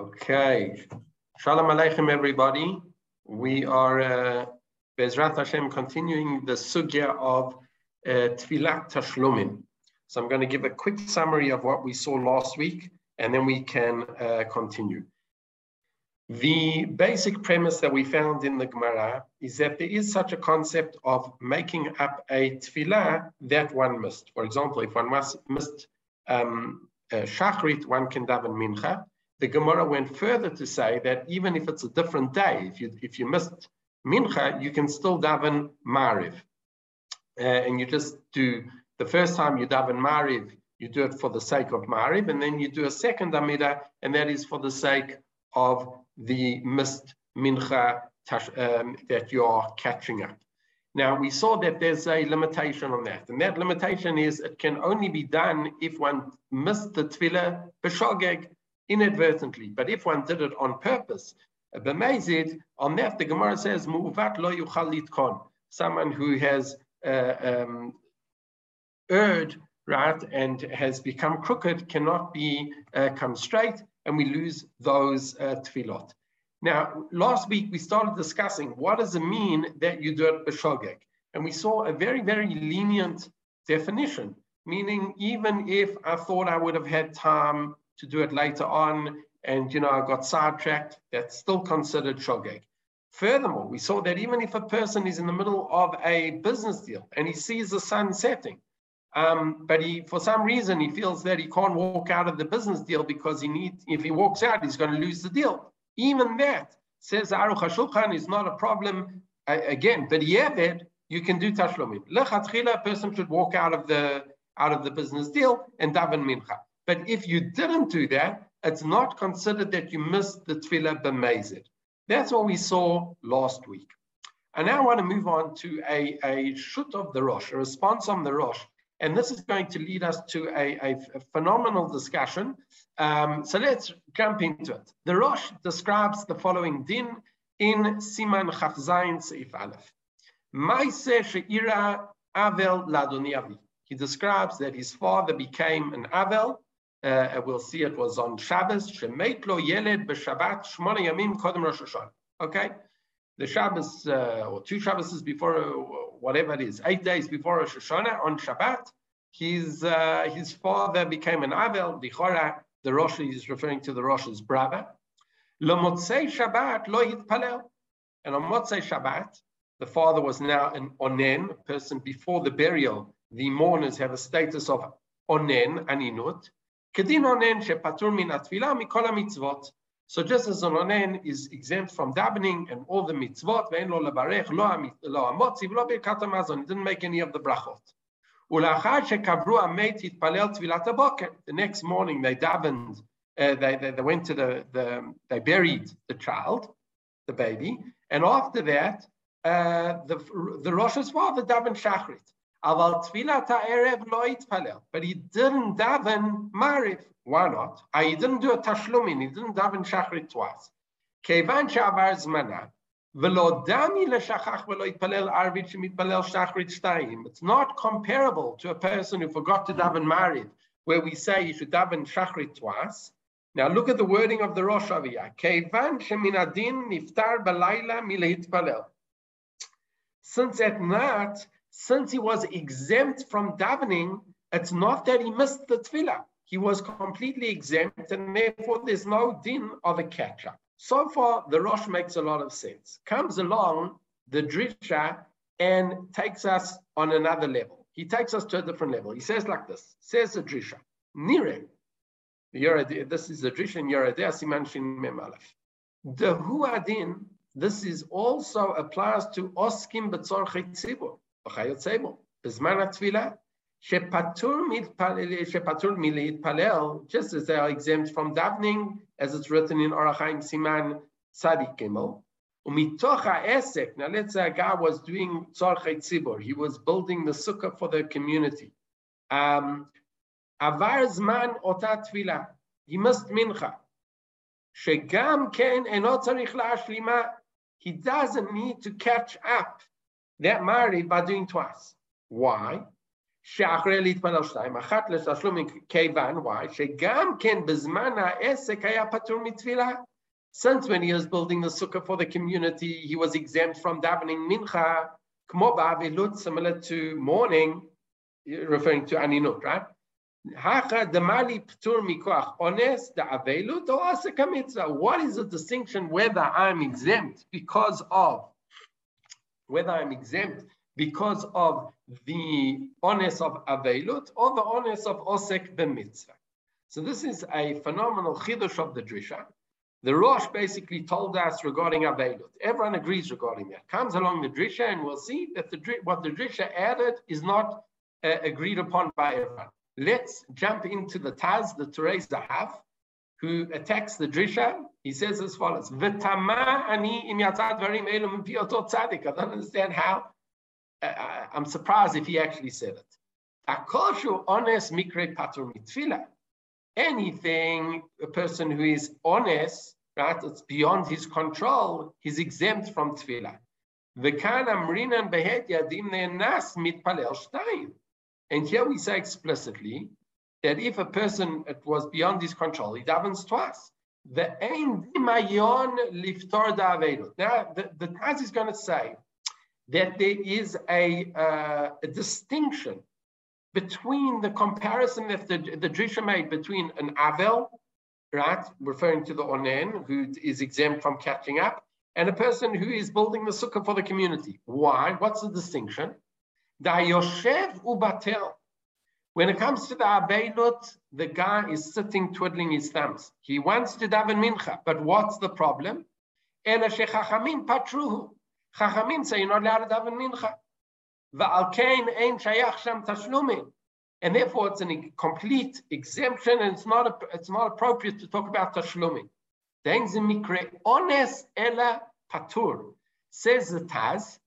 Okay. Shalom Aleichem, everybody. We are, uh, Bezrat Hashem, continuing the sugya of uh, Tfilat Tashlumin. So I'm going to give a quick summary of what we saw last week, and then we can uh, continue. The basic premise that we found in the Gemara is that there is such a concept of making up a tefillah that one missed. For example, if one must, missed um, uh, Shachrit, one can daven Mincha the Gemara went further to say that even if it's a different day, if you if you missed Mincha, you can still daven Mariv. Uh, and you just do the first time you daven Mariv, you do it for the sake of Mariv, and then you do a second Amida, and that is for the sake of the missed Mincha um, that you are catching up. Now, we saw that there's a limitation on that, and that limitation is it can only be done if one missed the Tefillah B'Shogeg, inadvertently. But if one did it on purpose, b'mezid, on that the Gemara says, mu'uvat lo yuchal kon. Someone who has uh, um, erred, right, and has become crooked cannot be uh, come straight, and we lose those uh, tefillot. Now, last week we started discussing what does it mean that you do it b'shogeg, and we saw a very, very lenient definition, meaning even if I thought I would have had time to do it later on, and you know, I got sidetracked, that's still considered shogeg. Furthermore, we saw that even if a person is in the middle of a business deal and he sees the sun setting, um, but he, for some reason, he feels that he can't walk out of the business deal because he needs, if he walks out, he's going to lose the deal. Even that, says Aruch HaShulchan, is not a problem. Uh, again, but Yeved, you can do tashlomim. Lechatchila, a person should walk out of the out of the business deal and daven mincha. But if you didn't do that, it's not considered that you missed the tefillah b'mezid. That's what we saw last week. And now I want to move on to a, a shut of the Rosh, a response on the Rosh. And this is going to lead us to a, a, a phenomenal discussion. Um, so let's jump into it. The Rosh describes the following din in Siman Chafzayin Seif Aleph. Maise she'ira avel ladoniavi. He describes that his father became an avel uh, we'll see it was on Shabbos. Shemeit lo yeled b'Shabbat shmona yamim kodem Rosh Hashanah. Okay, the Shabbos uh, or two Shabbos before uh, whatever it is, eight days before Rosh Hashanah on Shabbat, his uh, his father became an Avel. Dichora, the Rosh is referring to the Rosh's brother. Lo motzei Shabbat lo hitpalel. And on Motzei Shabbat, the father was now an onen, a person before the burial. The mourners have a status of onen, aninut. Kedin onen shepatur min atfila mikol. So just as an is exempt from davening and all the mitzvot, ve'en lo lebarech lo amotzi v'lo birkat hamazon. He didn't make any of the brachot. Ulachar shekavru amet hitpalel tvilat haboker. The next morning they davened, uh, they, they, went to the, the, they buried the child, the baby, and after that, uh, the, the Rosh's father davened shachrit. But he didn't daven mariv. Why not? He didn't do a tashlumin. He didn't daven shachrit twice. It's not comparable to a person who forgot to daven mariv, where we say you should daven shachrit twice. Now look at the wording of the Rosh Aviyah. Kevan sheminadin niftar balayla milehitpalel. Since at night since he was exempt from davening, it's not that he missed the tefillah. He was completely exempt, and therefore there's no din of a catch up. So far, the Rosh makes a lot of sense. Comes along the Drisha and takes us on another level. He takes us to a different level. He says like this, says the Drisha, Nire, this is the Drisha in Yeradeh Siman Shin Mem The Huadin, this is also applies to Oskim Betzorchet יוצא בו, בזמן התפילה, שפטור, מתפלל, שפטור מלהתפלל, just as they are exempt from davening, as it's written in Orach Chaim סימן צדיק גמל, ומתוך העסק, now let's say a guy was doing צורכי ציבור, he was building the sukkah for the community. Um, עבר זמן אותה תפילה, he must mincha. שגם כן אינו צריך להשלימה, he doesn't need to catch up that married by doing twice. Why? שאחרי להתפלל שתיים, אחת לתשלום כיוון, why? שגם כן בזמן העסק היה פטור מתפילה. Since when he was building the sukkah for the community, he was exempt from davening mincha, כמו באבלות, similar to mourning, referring to aninut, right? הכה דמלי פטור מכוח אונס דאבלות או עסק המצווה. What is the distinction whether I'm exempt because of, whether I'm exempt because of the ones of Avelut or the ones of Osek b'mitzvah. So this is a phenomenal chidush of the Drisha. The Rosh basically told us regarding Avelut. Everyone agrees regarding that. Comes along the Drisha and we'll see that the, what the Drisha added is not uh, agreed upon by everyone. Let's jump into the Taz, the Turei Zahav, who attacks the Drisha. He says as follows, V'tama ani varim elum I don't understand how uh, uh, I'm surprised if he actually said it. Ones mikre. Anything, a person who is honest, right, it's beyond his control, he's exempt from tefillah. V'kan amrinan behet yadim ne'nas mitpalel shtayim. And here we say explicitly that if a person it was beyond his control, he davens twice. Da Now, the, the Taz is going to say that there is a, uh, a distinction between the comparison that the, the Drisha made between an Avel, right, referring to the Onen, who is exempt from catching up, and a person who is building the sukkah for the community. Why? What's the distinction? The Yoshev Ubatel. When it comes to the Aninut, the guy is sitting twiddling his thumbs. He wants to daven mincha, but what's the problem? Ela shechachamim patruhu. Chachamim say you're not allowed to daven mincha. Va'al kain ein shayach sham tashlumin. And therefore, it's a complete exemption, and it's not a, it's not appropriate to talk about tashlumin. mikre ones ela patur. Says the Taz,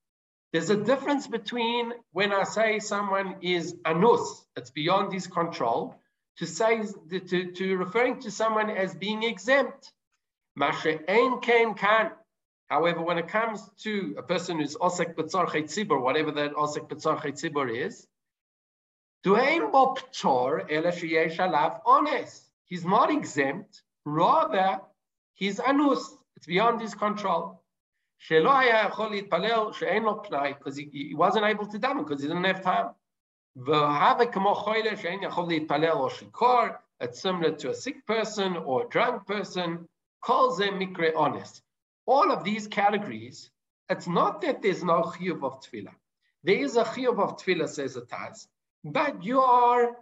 there's a difference between when I say someone is anus, it's beyond his control, to say to, to referring to someone as being exempt. Ein kain kan. However, when it comes to a person who's osek b'tzarchei tzibur, whatever that osek b'tzarchei tzibur is, He's not exempt, rather he's anus. It's beyond his control. Because he, he wasn't able to daven because he didn't have time. It's similar to a sick person or a drunk person. Calls them mikre ones all of these categories, it's not that there's no chiyuv of tefillah. There is a chiyuv of tefillah, says the Taz, but you are,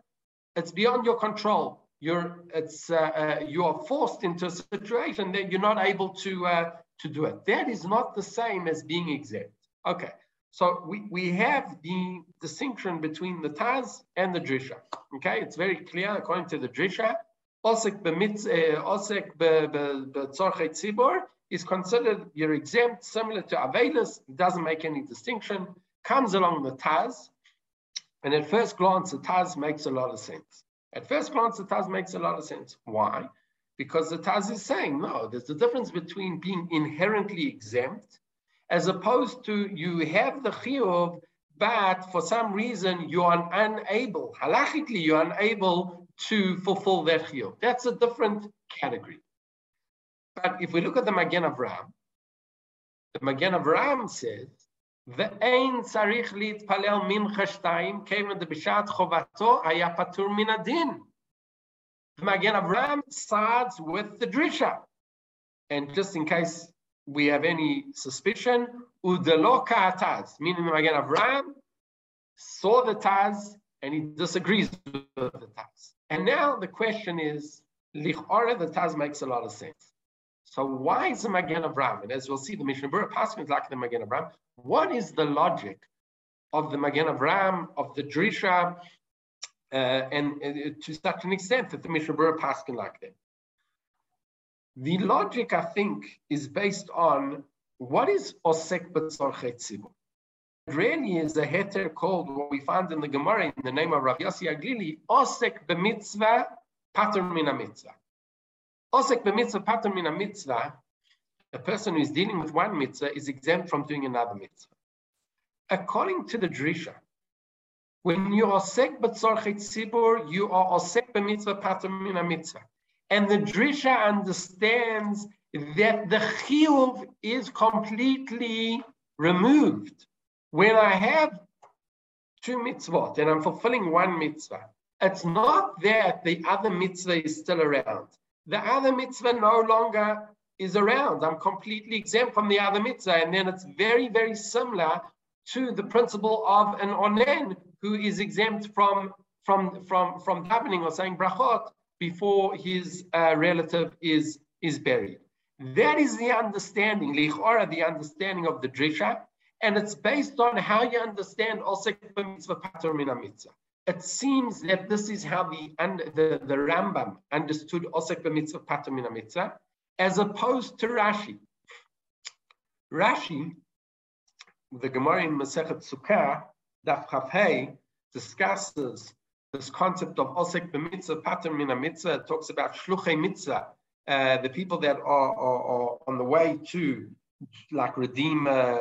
it's beyond your control. You're, it's, uh, uh, you are forced into a situation that you're not able to, uh, to do it. That is not the same as being exempt. Okay, so we, we have the distinction between the Taz and the Drisha. Okay, it's very clear according to the Drisha. Osek b'tzorchei eh, tzibor is considered you're exempt, similar to Avelis, doesn't make any distinction, comes along the Taz, and at first glance, the Taz makes a lot of sense. At first glance, the Taz makes a lot of sense. Why? Because the Taz is saying, no, there's a difference between being inherently exempt as opposed to you have the chiyuv, but for some reason you are unable, halachically, you're unable to fulfill that chiyuv. That's a different category. But if we look at the Magen Avraham, the Magen Avraham says, ואין צריך להתפלל מנחה שתיים, כיוון דבשעת חובתו היה פטור מן הדין. Magen Avraham starts with the Drisha. And just in case we have any suspicion, Udelo Taz, meaning Magen Avraham saw the Taz and he disagrees with the Taz. And now the question is, Lichora, the Taz makes a lot of sense. So why is the Magen Avraham? And as we'll see, the Mishnah Berurah passing is like the Magen Avraham. What is the logic of the Magen Avraham, of the Drisha, and uh, to such an extent that the Mishnah Berurah passing like that? The logic, I think, is based on what is Osek B'tzorchet Tzibur? It really is a heter called what we find in the Gemara in the name of Rav Yossi Aglili, Osek B'mitzvah, Pater Min Mitzvah. Osek b'mitzvah pater min mitzvah, a person who is dealing with one mitzvah is exempt from doing another mitzvah. According to the Drisha, When you are sek b'tzorchet tzibur, you are osek b'mitzvah patam min mitzvah. And the drisha understands that the chiyuv is completely removed. When I have two mitzvot and I'm fulfilling one mitzvah, it's not that the other mitzvah is still around. The other mitzvah no longer is around. I'm completely exempt from the other mitzvah. And then it's very, very similar to the principle of an onen who is exempt from from from from davening or saying brachot before his uh, relative is is buried. That is the understanding, lichora, the understanding of the drisha, and it's based on how you understand osek mitzvah pater mitzvah. It seems that this is how the the, the Rambam understood osek mitzvah pater mitzvah, as opposed to Rashi. Rashi, the Gemara in Masechet Sukkah, Daf Chafhei, discusses this concept of osek b'mitzvah pater mitzvah. It talks about shluchei mitzvah, uh, the people that are, are, are, on the way to like redeem, uh,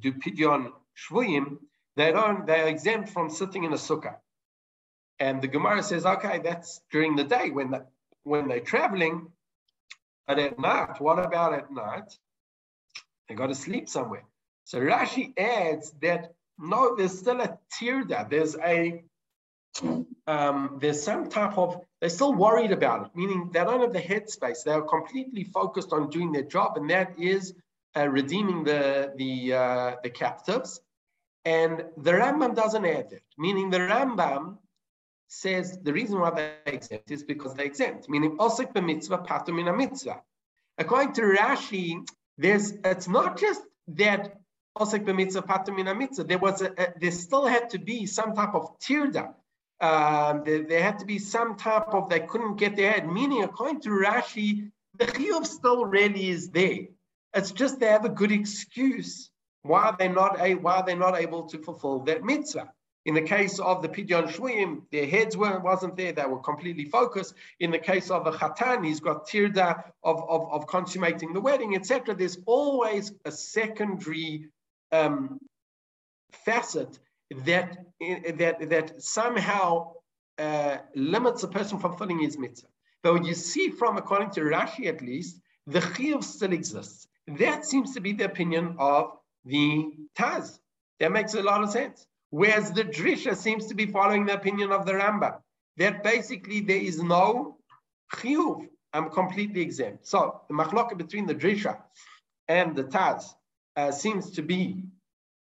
do pidyon shvuyim, they don't, they're exempt from sitting in a sukkah. And the Gemara says, okay, that's during the day when the, when they're traveling, but at night, what about at night? They got to sleep somewhere. So Rashi adds that no, there's still a tirda. There's a um, there's some type of they're still worried about it, meaning they don't have the headspace. They are completely focused on doing their job, and that is uh, redeeming the the uh, the captives. And the Rambam doesn't add that, meaning the Rambam says the reason why they exempt is because they exempt, meaning osik b'mitzvah patum in a mitzvah. According to Rashi, there's it's not just that There was a, a, there still had to be some type of tirda um, there, there, had to be some type of they couldn't get their head. Meaning, according to Rashi, the chiyuv still really is there. It's just they have a good excuse why they're not a, why they're not able to fulfill that mitzvah. In the case of the Pidyon Shvuyim, their heads weren't wasn't there, they were completely focused. In the case of the Chatan, he's got tirda of, of, of consummating the wedding, etc. There's always a secondary um, facet that that that somehow uh, limits a person from fulfilling his mitzvah. But you see from, according to Rashi at least, the chiyuv still exists. That seems to be the opinion of the Taz. That makes a lot of sense. Whereas the Drisha seems to be following the opinion of the Rambam, that basically there is no chiyuv. I'm completely exempt. So the machloka between the Drisha and the Taz uh, seems to be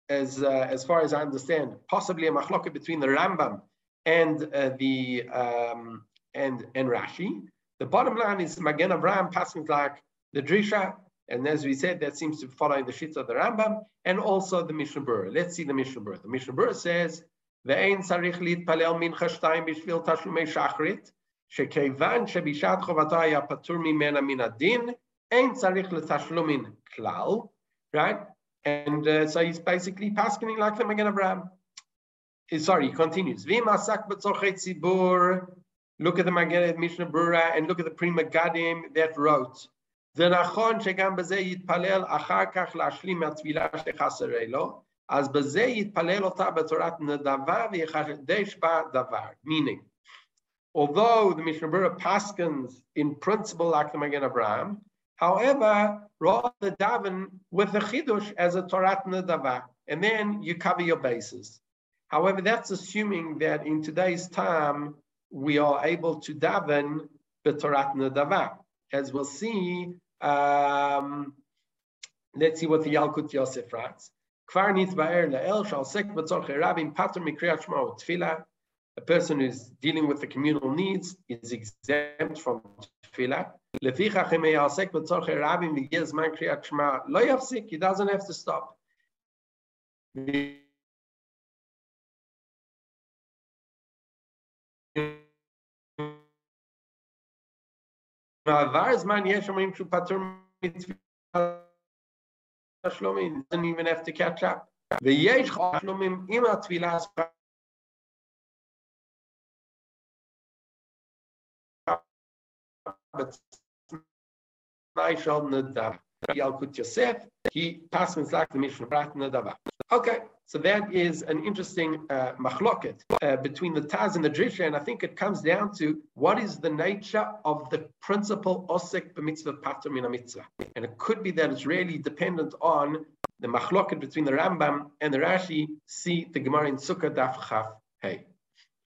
as uh, as far as I understand, possibly a machloket between the Rambam and uh, the um, and and Rashi. The bottom line is Magen Avraham passing like the Drisha, and as we said, that seems to follow the shits of the Rambam and also the Mishnah Berurah. Let's see the Mishnah Berurah. The Mishnah Berurah says, "Ve'ein sarich להתפלל מנחה שתיים בשביל תשלומי שחרית, שכיוון שבשעת חובתו היה פטור ממנה מן הדין, אין צריך לתשלומין כלל." right? And uh, so he's basically paskening like the Magen Avraham. Uh, sorry, he continues. Look at the Magen Mishnah Brura and look at the Pri Megadim that wrote. זה נכון שגם בזה יתפלל אחר כך להשלים מהתפילה שחסרה לו, אז בזה יתפלל אותה בתורת נדבה ויחדש בה דבר. Meaning, although the Mishnah Bura paskins in principle like the Magen Avraham, However, rather daven with the chidush as a Torah Nadava, and then you cover your bases. However, that's assuming that in today's time we are able to daven the Torah Nadava. As we'll see, um, let's see what the Yalkut Yosef writes. Kvar nitzba'er le'el shal sek b'tzorche rabim pater mikriyat shma tefillah. A person who's dealing with the communal needs is exempt from tefillah. לפיכך אם יעסק בצורכי רבים והגיע זמן קריאת שמע, לא יפסיק, he doesn't have to stop. בעבר זמן יש אומרים שהוא פטור מתפילה doesn't even have to catch up. ויש שלומים עם התפילה but he passes like the Mishnah. Okay, so that is an interesting uh, machloket uh, between the Taz and the Drisha, and I think it comes down to what is the nature of the principle osek b'mitzvah pater min mitzvah, and it could be that it's really dependent on the machloket between the Rambam and the Rashi. See the Gemara in Sukkah Daf Chaf Hey.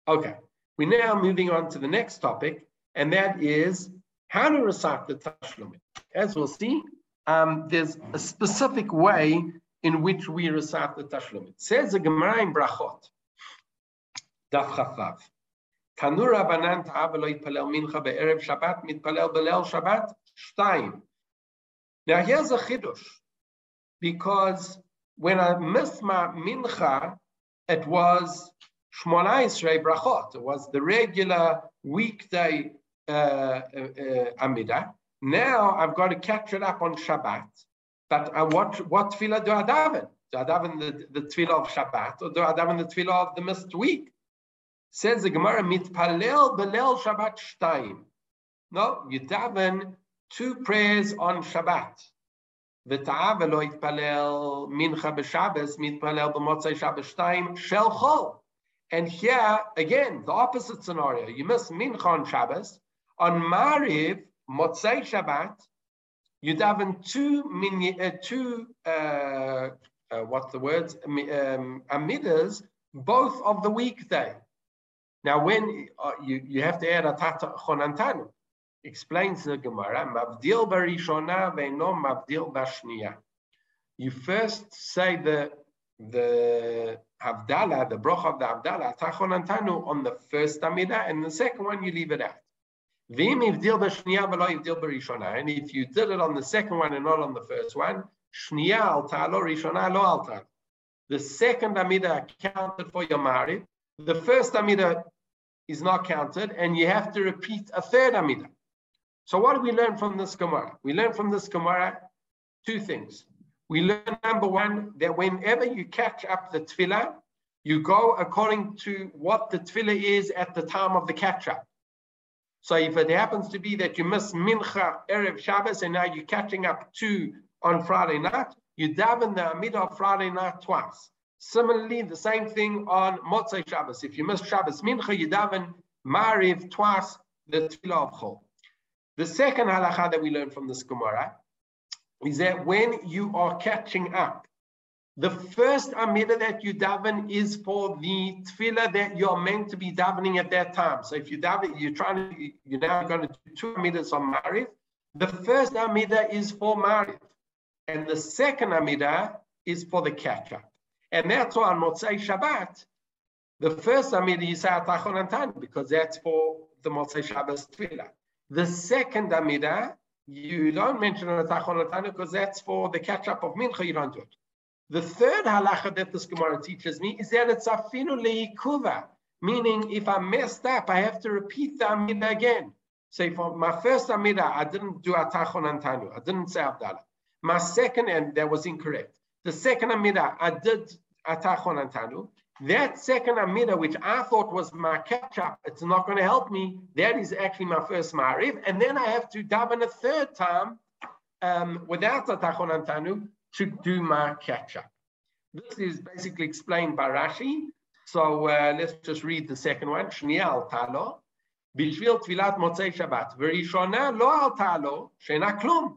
Okay, we're now moving on to the next topic, and that is how to recite the Tashlumim. As we'll see, um, there's a specific way in which we recite the Tashlumim. Says the Gemara in Brachot, Daf Chafav. Tanura banan ta'avelo yitpalel mincha be'erev Shabbat, mitpalel belel Shabbat, shtayim. Now here's a chidush, because when I missed my mincha, it was Shmona Esrei brachot. It was the regular weekday Amida. Now I've got to catch it up on Shabbat. But uh, what what tefillah do I daven? Do I daven the, the tefillah of Shabbat or do I daven the tefillah of the missed week? Says the Gemara, mitpalel belel Shabbat shtayim. No, you daven two prayers on Shabbat. ותאווה לא יתפלל מנחה בשבס, מתפלל במוצאי שבת שתיים של חול. And here, again, the opposite scenario. You miss Mincha on Shabbos. on Mariv, Motzei Shabbat, you daven two, min, uh, two uh, uh, what's the words, um, amidas, both of the weekday. Now, when uh, you, you have to add a tata chonantanu, explains the Gemara, mavdil barishona ve'no mavdil bashniya. You first say the the Havdalah, the broch of the Havdalah, Tachon Antanu on the first Amida, and the second one you leave it out. And if you did it on the second one and not on the first one, The second Amida counted for your Mari. The first Amida is not counted, and you have to repeat a third Amida. So what do we learn from this Gemara? We learn from this Gemara two things. We learn number one that whenever you catch up the tefillah, you go according to what the tefillah is at the time of the catch up. So if it happens to be that you miss mincha erev Shabbos and now you're catching up two on Friday night, you daven the Amidah of Friday night twice. Similarly, the same thing on Motzei Shabbos. If you miss Shabbos mincha, you daven Mariv twice the tefillah of Chol. The second halacha that we learn from this Gemara is that when you are catching up, the first Amida that you daven is for the tefillah that you're meant to be davening at that time. So if you daven, you're trying to, you're now going to do two Amidas on Marif. The first Amida is for Marif. And the second Amida is for the catch up. And that's why on Motzei Shabbat, the first Amida you say Atachon Antan, because that's for the Motzei Shabbat tefillah. The second Amida you don't mention an Atachon because that's for the catch up of Mincha, you don't do it. The third halacha that this Gemara teaches me is that it's afinu leikuva, meaning if I messed up, I have to repeat the Amida again. Say for my first Amida, I didn't do Atachon Antanu, I didn't say Havdalah. My second, and that was incorrect. The second Amida, I did Atachon Antanu. That second Amida, which I thought was my catch up, it's not going to help me. That is actually my first Ma'ariv. And then I have to daven a third time um, without the Tachon Antanu Tukduma Ketchup. This is basically explained by Rashi. So uh, let's just read the second one. Shnia Altalo. Bishvil Tvilat Motzei Shabbat. Verishona Lo Altalo. Shena Klum.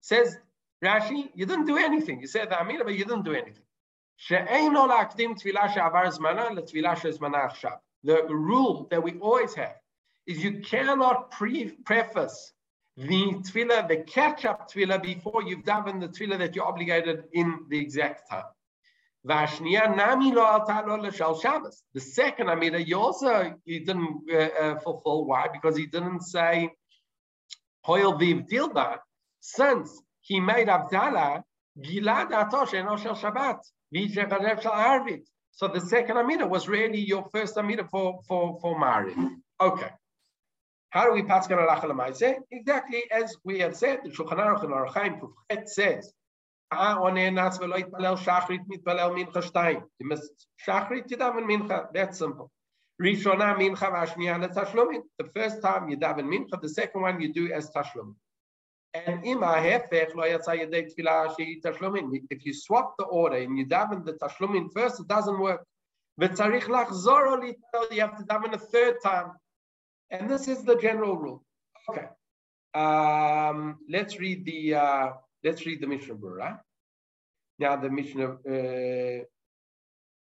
Says Rashi, you didn't do anything. You said the Amida, but you didn't do anything. The rule that we always have is you cannot pre preface the tefillah, the catch-up tefillah, before you've done the tefillah that you're obligated in the exact time. The second Amida, you also you didn't uh, uh, fulfill. Why? Because he didn't say since he made Havdalah, Gilad Atosh Eno Shel Shabbat. So the second Amida was really your first Amida for, for, for Mariv. Okay. How do we pass Lamaise? Exactly as we have said, the Shulchan Aruch and Aruchaim Kufchet says, You must shachrit mincha. That's simple. Rishona mincha. The first time you daven mincha, the second one you do as tashlumin. And if you swap the order and you daven the tashlumin first, it doesn't work. You have to daven a third time. And this is the general rule. Okay. Um, let's read the uh, let's read the Mishnah Berurah. Now the Mishnah uh,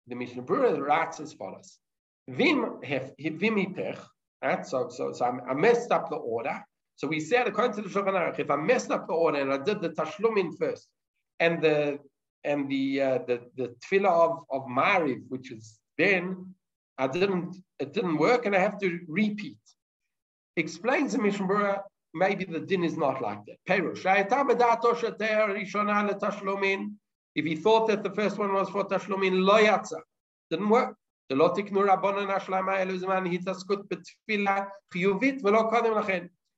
the Mishnah Berurah writes as follows: Vim hef vim Right? So so so I messed up the order. So we said according to the Shulchan Aruch, if I messed up the order and I did the tashlumin first, and the and the uh, the the tefillah of of Mariv, which is then I didn't it didn't work, and I have to repeat. Explains the Mishnah maybe the din is not like that. If he thought that the first one was for tashlumin, lo. Didn't work.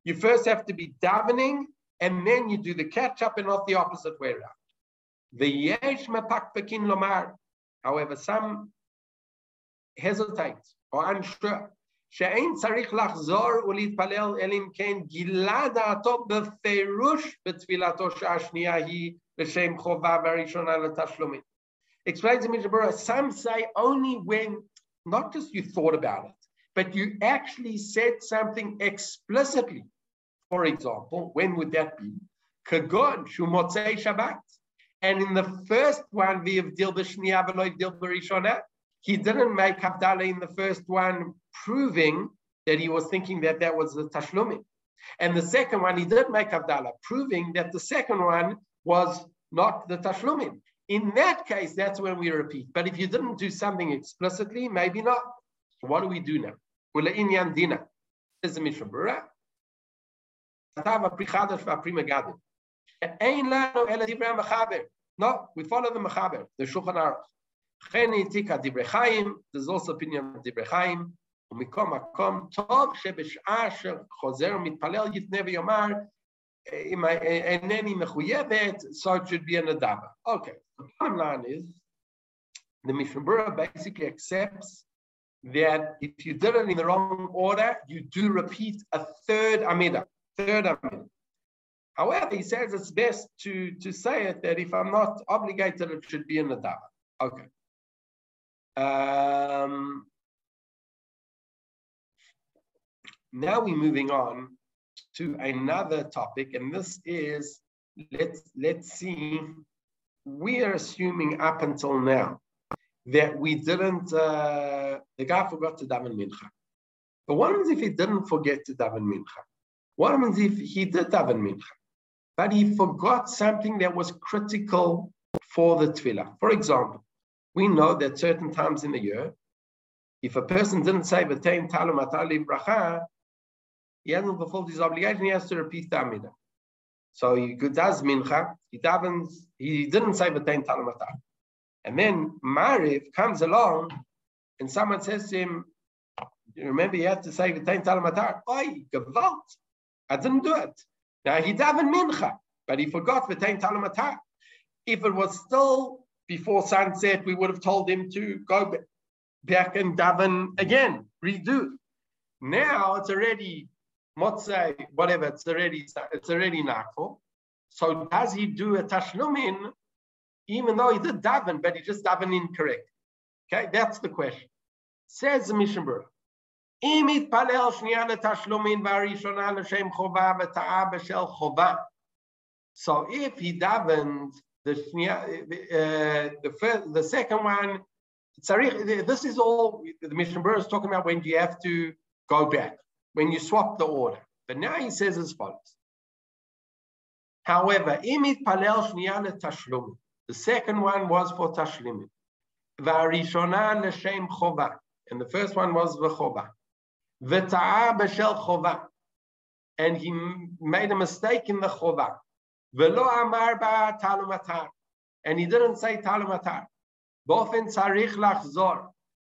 You first have to be davening, and then you do the catch up, and not the opposite way around. However, some hesitate or unsure. שאין צריך לחזור ולהתפלל אלא אם כן גילה דעתו בפירוש בתפילתו שהשנייה היא לשם חובה והראשונה לתשלומים. Explains the Mishnah some say only when, not just you thought about it, but you actually said something explicitly. For example, when would that be? Kagon, Shumotzei Shabbat. And in the first one, we have Dil B'Shniya V'Loi Dil B'Rishonah, he didn't make Havdalah in the first one, proving that he was thinking that that was the Tashlumim. And the second one, he did make Havdalah, proving that the second one was not the Tashlumim. In that case, that's when we repeat. But if you didn't do something explicitly, maybe not. So what do we do now? Ula inyan dina. This is the Mishnah Berurah. No, we follow the Mechaber, the Shulchan Aruch. There's also opinion of Divrei Chaim. ומכל מקום, טוב שבשעה שחוזר ומתפלל יפנה ויאמר, אם אינני מחויבת, so it should be an adaba. Okay, the bottom line is, the Mishnah Berurah basically accepts that if you did it in the wrong order, you do repeat a third Amida, third Amida. However, he says it's best to, to say it that if I'm not obligated, it should be an Adaba. Okay. Um, now we're moving on to another topic, and this is let's let's see. We are assuming up until now that we didn't. Uh, the guy forgot to daven mincha. But what happens if he didn't forget to daven mincha? What happens if he did daven mincha, but he forgot something that was critical for the tefillah? For example, we know that certain times in the year, if a person didn't say V'tein talum atali bracha, he hasn't fulfilled his obligation, he has to repeat the Amidah. So he does mincha, he davens, he didn't say V'tein talum atali. And then Mariv comes along and someone says to him, remember you have to say V'tein talum atali. Oi. I didn't do it. Now he davened mincha, but he forgot V'tein talum atali. If it was still before sunset, we would have told him to go back and daven again, redo. Now it's already motzei, whatever. It's already it's already nakful. So does he do a tashlumin, even though he did daven, but he just daven incorrect? Okay, that's the question. Says the Mishnah Berurah. אם יתפלל שנייה לתשלומין והראשונה לשם חובה וטעה בשל חובה. So if he davened the uh, the first, the second one, this is all the Mishnah is talking about when you have to go back, when you swap the order. But now he says as follows. However, imit palel shniyana tashlum. The second one was for tashlimin. Varishona l'shem chova. And the first one was v'chova. V'ta'a b'shel chova. And he made a mistake in the chova. And he didn't say talumatar. Bofen tzarich lachzor.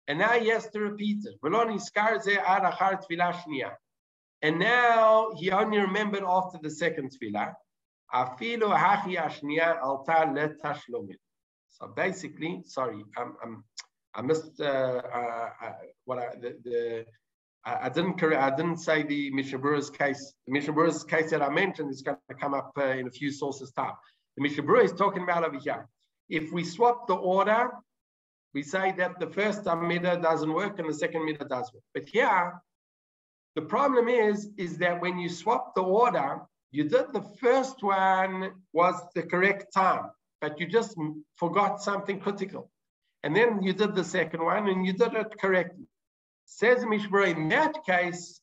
And now he has to repeat it. Velo niskar And now he only remembered after the second tefillah. Afilu hachi ashniya alta letashlomin. So basically, sorry, I'm, I'm, I missed uh, uh, uh, what I, the, the I, I didn't I didn't say the Mishnah Berurah's case. The Mishnah Berurah's case that I mentioned is going to come up uh, in a few sources time. The Mishnah Berurah is talking about over here. If we swap the order, we say that the first Amida doesn't work and the second Amida does work. But here, the problem is, is that when you swap the order, you did the first one was the correct time, but you just forgot something critical. And then you did the second one and you did it correctly. Says Mishbra, in that case,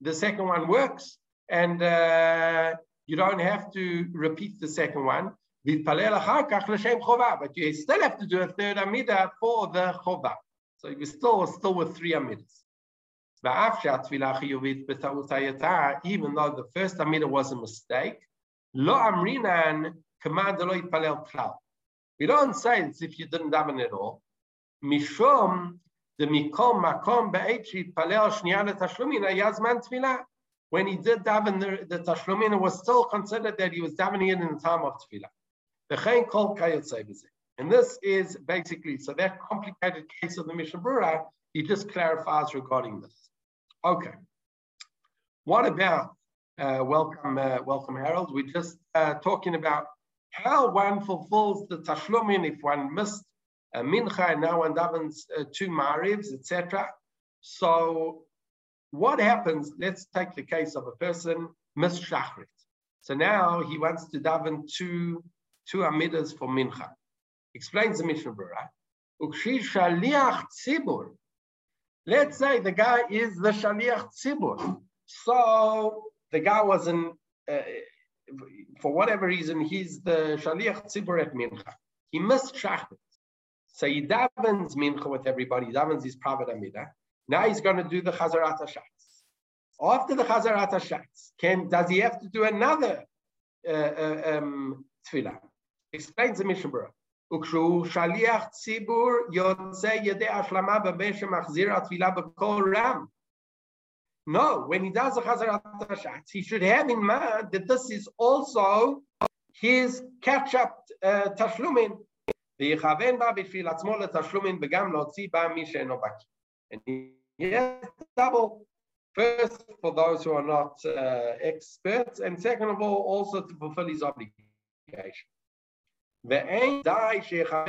the second one works and uh, you don't have to repeat the second one. But you still have to do a third Amida for the Chova. So you still still with three Amidas. Even though the first Amida was a mistake, lo amrinan command. We don't say it's if you didn't daven at all. Mishum makom. When he did daven the, the tashlumin, it was still considered that he was davening it in the time of tefillah. The chain called kaiot sevize, and this is basically, so that complicated case of the Mishnah Berurah, he just clarifies regarding this. Okay. What about, uh, welcome, uh, welcome Harold, we're just uh, talking about how one fulfills the tashlumin if one missed a mincha and now one davens uh, two marivs, etc. So what happens, let's take the case of a person, missed shachrit. So now he wants to daven two two amidas for mincha. Explains the Mishnah Berurah. Tzibur. Let's say the guy is the shaliach tzibur. So the guy wasn't, uh, for whatever reason, he's the shaliach tzibur at mincha. He missed shachrit. So he davens mincha with everybody. He davens his private amida. Now he's going to do the chazarat hashatz. After the chazarat hashatz, can does he have to do another uh, uh, um, tefillah? Explains the Mishnah Berurah. וכשהוא שליח ציבור יוצא ידי השלמה במה שמחזיר התפילה בכל רם. No, when he does the Chazarat Hashatz, he should have in mind that this is also his catch-up uh, tashlumin. ויכוון בה בשביל עצמו לתשלומים וגם להוציא בה מי שאינו בקיא. And he has double. First, for those who are not uh, experts, and second of all, also to fulfill his obligation. ואין די שיכוון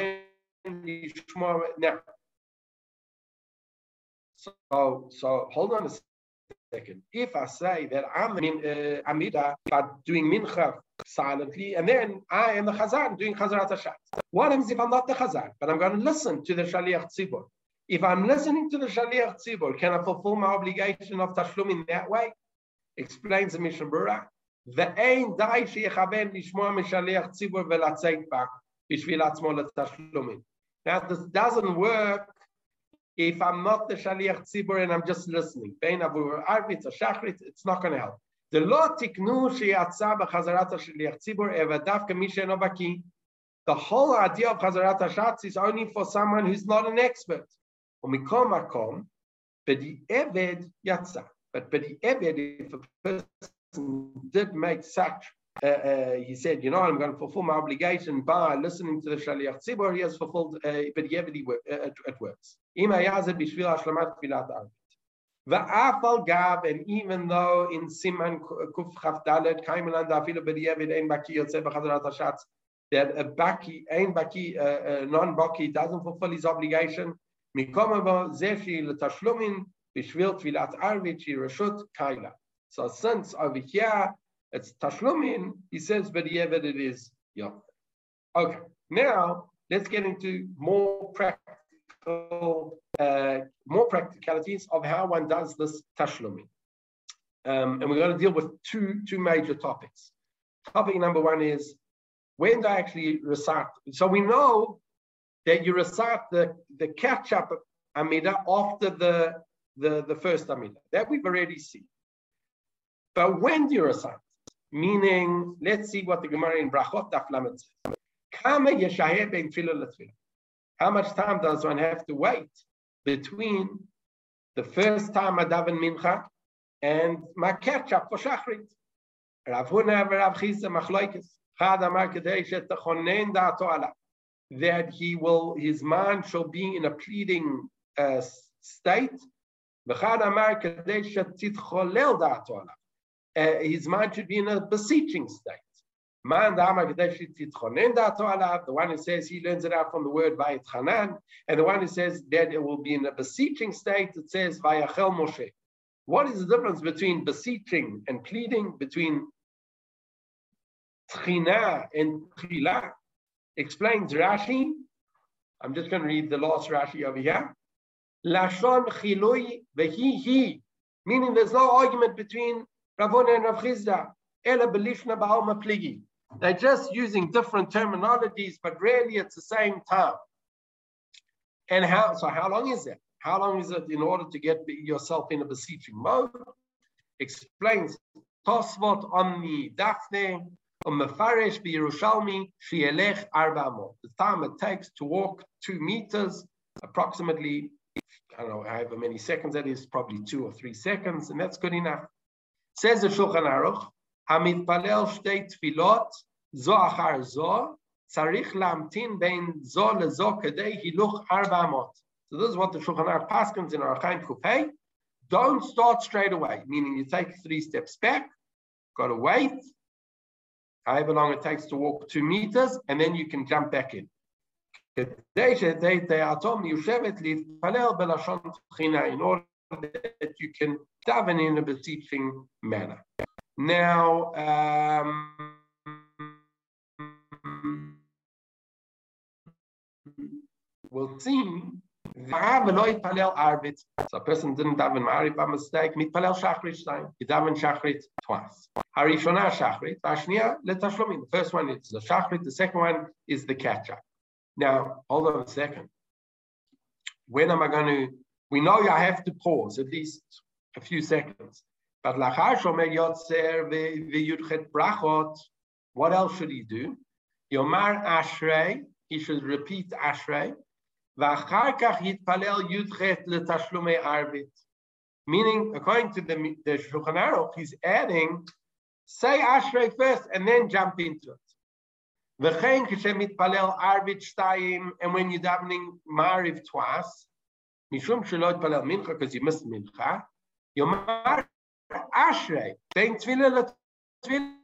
לשמוע... Now, so, so hold on a second. If I say that I'm in uh, Amida doing Mincha silently, and then I am the Chazan doing Chazarat Hashatz. What happens if I'm not the Chazan, but I'm going to listen to the Shaliach Tzibor? If I'm listening to the Shaliach Tzibor, can I fulfill my obligation of Tashlum in that way? Explains the Mishnah Berurah. ואין די שיכוון לשמוע משליח ציבור ולצאת בה בשביל עצמו לתשלומים. Now, this doesn't work if I'm not the Shaliach Tzibur and I'm just listening, it's not going to help. The law tiknu sheyatza b'chazarat shaliach tzibur evadav kamisha novaki. The whole idea of chazarat hashatz is only for someone who's not an expert. Umikom akom b'di eved yatza. But b'di eved, if a person did make such uh, uh, he said, you know, I'm going to fulfill my obligation by listening to the Shaliach Tzibor. He has fulfilled uh, Bedievedi uh, at works. Va'afal Gav, and even though in Siman Kuf Chavdalet, Kaimeland Afilo Bedievid Ein Baki Yotzeh B'Chazarat Hashatz, that a Baki, Ein Baki, uh, uh non-Baki doesn't fulfill his obligation, Mikomavo Zeshi L'Tashlumin Bishvil Tvilat Arvit Shirashut Kaila. So since over here, it's Tashlumin, he says, but yeah, but it is Yom. Okay, now let's get into more practical, uh, more practicalities of how one does this Tashlumin. Um, and we're going to deal with two, two major topics. Topic number one is when do I actually recite? So we know that you recite the, the catch-up Amida after the, the, the first Amida. That we've already seen. But when do you recite? Meaning, let's see what the Gemara in Brachot Daf Lamed says. How much time does one have to wait between the first time I daven mincha and my catch up for shachrit? Rav Huna Rav Chisda Machloikis. That he will, his mind shall be in a pleading uh, state his mind should be in a beseeching state. The one who says he learns it out from the word Vayitchanan, and the one who says that it will be in a beseeching state, it says Vayachel Moshe. What is the difference between beseeching and pleading, between Tchina and Tchila? Explains Rashi. I'm just going to read the last Rashi over here. Lashon Chilui Vehi Hi, meaning there's no argument between Ravona and Rav Chisda. Ela Belishna Ba'alma Pligi. They're just using different terminologies, but really it's the same time. And how, so how long is that? How long is it in order to get yourself in a beseeching mode? Explains Tosfot on the Daphne, on Mefarish Yerushalmi, Shielech Arbamo. The time it takes to walk two meters, approximately, I don't know, however many seconds that is, probably two or three seconds, and that's good enough. Says the Shulchan Aruch, Hamid Palel Shtei Tfilot, Zo Achar Zo, Tzarich Lamtin Bein Zo Lezo Kedei Hiluch Arba Amot. So this is what the Shulchan Aruch paskins in Orach Chaim Kupay. Don't start straight away, meaning you take three steps back, got to wait, however long it takes to walk two meters, and then you can jump back in. In order that you can daven in a beseeching manner. Now, um, we'll see. So a person didn't daven Ma'ariv by mistake, mitpalel shachrit time. He daven shachrit twice. Harishona shachrit, ashnia letashlomin. The first one is the shachrit, the second one is the catch-up. Now, hold on a second. When am I going to, we know you have to pause at least a few seconds. But lachar shomer brachot, what else should he do? Yomar ashrei, he should repeat ashrei. V'achar kach yitpalel yudchet letashlumei arbit. Meaning, according to the, the Shulchan Aruch, he's adding, say ashrei first and then jump into it. V'chein kishem yitpalel arbit shtayim, and when you're davening mariv twice, mishum shelo yitpalel mincha, because you missed mincha, yomar Ashrei. Bein tefillah tefillah.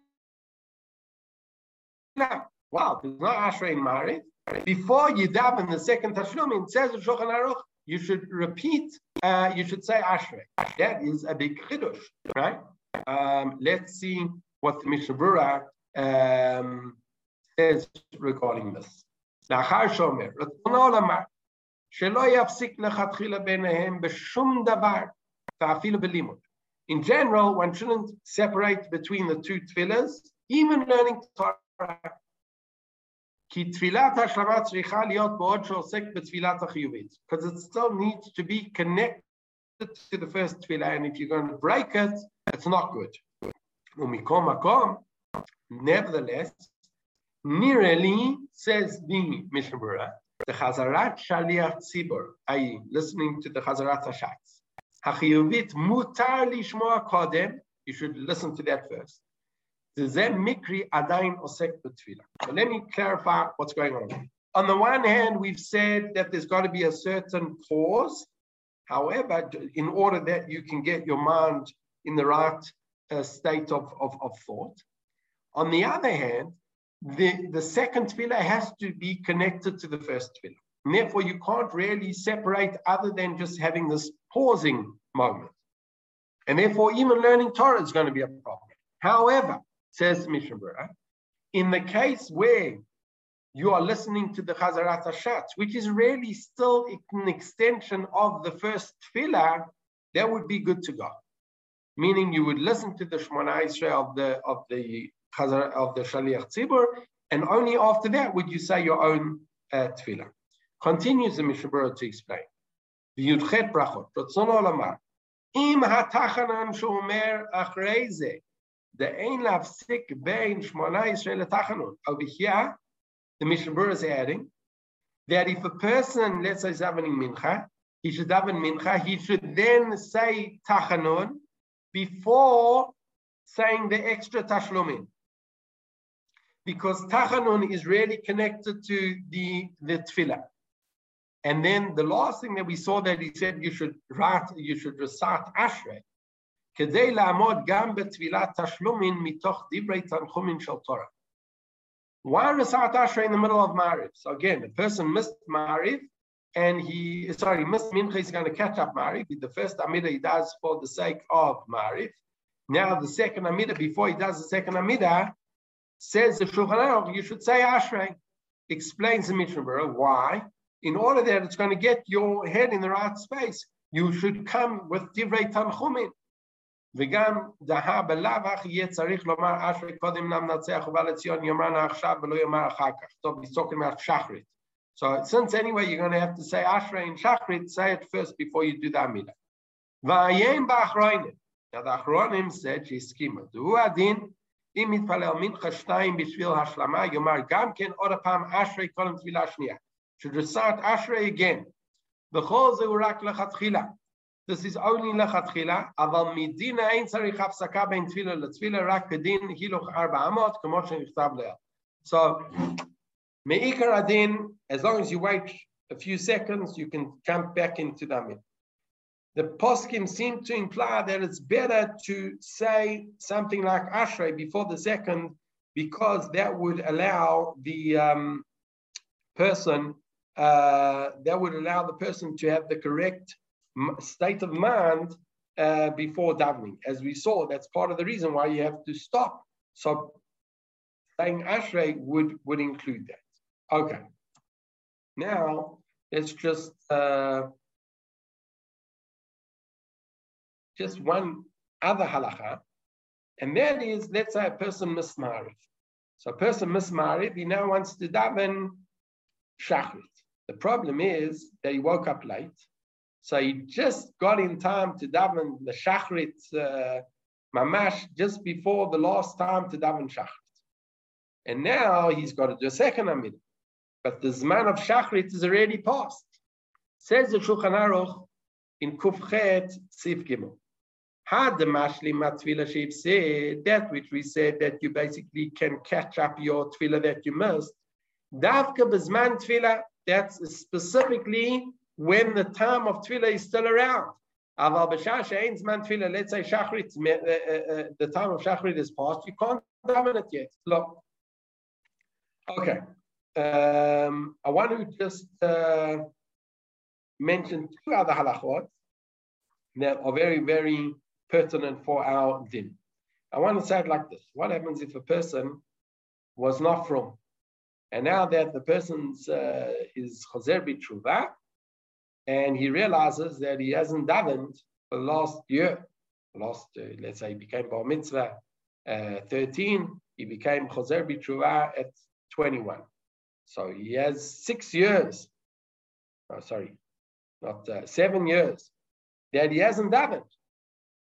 Wow, there's no Ashrei in Mari. Before you daven the second Tashlum, it says in Shulchan Aruch, you should repeat, uh, you should say Ashrei. That is a big chidush, right? Um, let's see what the Mishnah Berurah um, says regarding this. לאחר שאומר, רצונו לומר, שלא יפסיק לכתחילה ביניהם בשום דבר, ואפילו בלימוד. In general, one shouldn't separate between the two tefillahs, even learning Torah. Because it still needs to be connected to the first tefillah, and if you're going to break it, it's not good. Nevertheless, Nireli says the Mishnah the Chazarat Shaliach Tzibur, i.e., listening to the Chazarat Hashatz. Hachiyuvit mutar lishmoa kodem. You should listen to that first. Zem mikri adain osek So let me clarify what's going on. On the one hand, we've said that there's got to be a certain pause. However, in order that you can get your mind in the right uh, state of, of, of thought. On the other hand, the, the second tefillah has to be connected to the first tefillah. And therefore, you can't really separate other than just having this pausing moment. And therefore, even learning Torah is going to be a problem. However, says Mishnah in the case where you are listening to the Chazarat Hashatz, which is really still an extension of the first tefillah, that would be good to go. Meaning you would listen to the Shemona Esrei of the of the Chazar of the Shaliach Tzibur, and only after that would you say your own uh, tefillah. Continues the Mishnah Berurah to explain. וי"ח ברכות, רצון עולמה, אם התחנן שאומר אחרי the דאין להפסיק bein שמונה עשרה לתחנות. Over here, the Mishnah Berurah is adding that if a person, let's say, is davening mincha, he should daven mincha, he should then say tachanun before saying the extra tashlumin Because tachanun is really connected to the, the tefillah. And then the last thing that we saw that he said you should write, you should recite Ashrei. כדי לעמוד גם בתפילת תשלומים מתוך דברי תנחומים של תורה. Why recite Ashrei in the middle of Mariv? So again, the person missed Mariv, and he, sorry, missed Mincha, he's going to catch up Mariv. The first Amida he does for the sake of Mariv. Now the second Amida, before he does the second Amida, says the Shulchan Aruch, you should say Ashrei. Explains the Mishnah Berurah why. In order that it's going to get your head in the right space, you should come with Divrei Tanchumin. וגם דהה בלאו הכי יהיה צריך לומר אשרי קודם למנצח ובא לציון יאמרנו עכשיו ולא יאמר אחר כך. טוב, he's talking about שחרית. So since anyway you're going to have to say Ashrei and Shachrit, say it first before you do the Amidah. Vayem ba'achroinim. Now the Achronim said שהסכימו. והוא הדין, אם מתפלל מנחה שתיים בשביל השלמה, יאמר גם כן עוד פעם אשרי קודם תפילה שנייה. recite Ashrei again. בכל זה הוא רק לכתחילה. This is only lechatchila, אבל מדין אין צריך הפסקה בין תפילה לתפילה, רק כדין הילוך ארבע אמות, כמו שנכתב לעיל. So, me'ikar adin, as long as you wait a few seconds, you can jump back into the mid. The poskim seem to imply that it's better to say something like Ashrei before the second, because that would allow the um, person, uh, that would allow the person to have the correct state of mind uh, before davening. As we saw, that's part of the reason why you have to stop. So saying Ashrei would, would include that. Okay. Now, let's just uh, just one other halacha, and that is, let's say a person mismarried. So a person mismarried, he now wants to daven shachrit. The problem is that he woke up late, so he just got in time to daven the shachrit uh, mamash just before the last time to daven shachrit. And now he's got to do a second amid. But the zman of shachrit is already passed. Says the Shulchan Aruch in Kufchet Sif Gimel. Had the mashlim matvila sheep said that which we said that you basically can catch up your tefillah that you missed. Davka bezman tefillah, that's specifically when the time of tefillah is still around. Aval b'shah man tefillah, let's say shachrit, uh, uh, uh, the time of shachrit is past, you can't daven it yet. Look. Okay. Um, I want to just uh, mention two other halachot that are very, very pertinent for our din. I want to say it like this. What happens if a person was not from, and now that the person uh, is chazer b'tshuva, and he realizes that he hasn't davened for the last year. Last, uh, let's say, he became bar mitzvah uh, 13. He became choser b'tshuva at 21. So he has six years. Oh, sorry, not uh, seven years that he hasn't davened.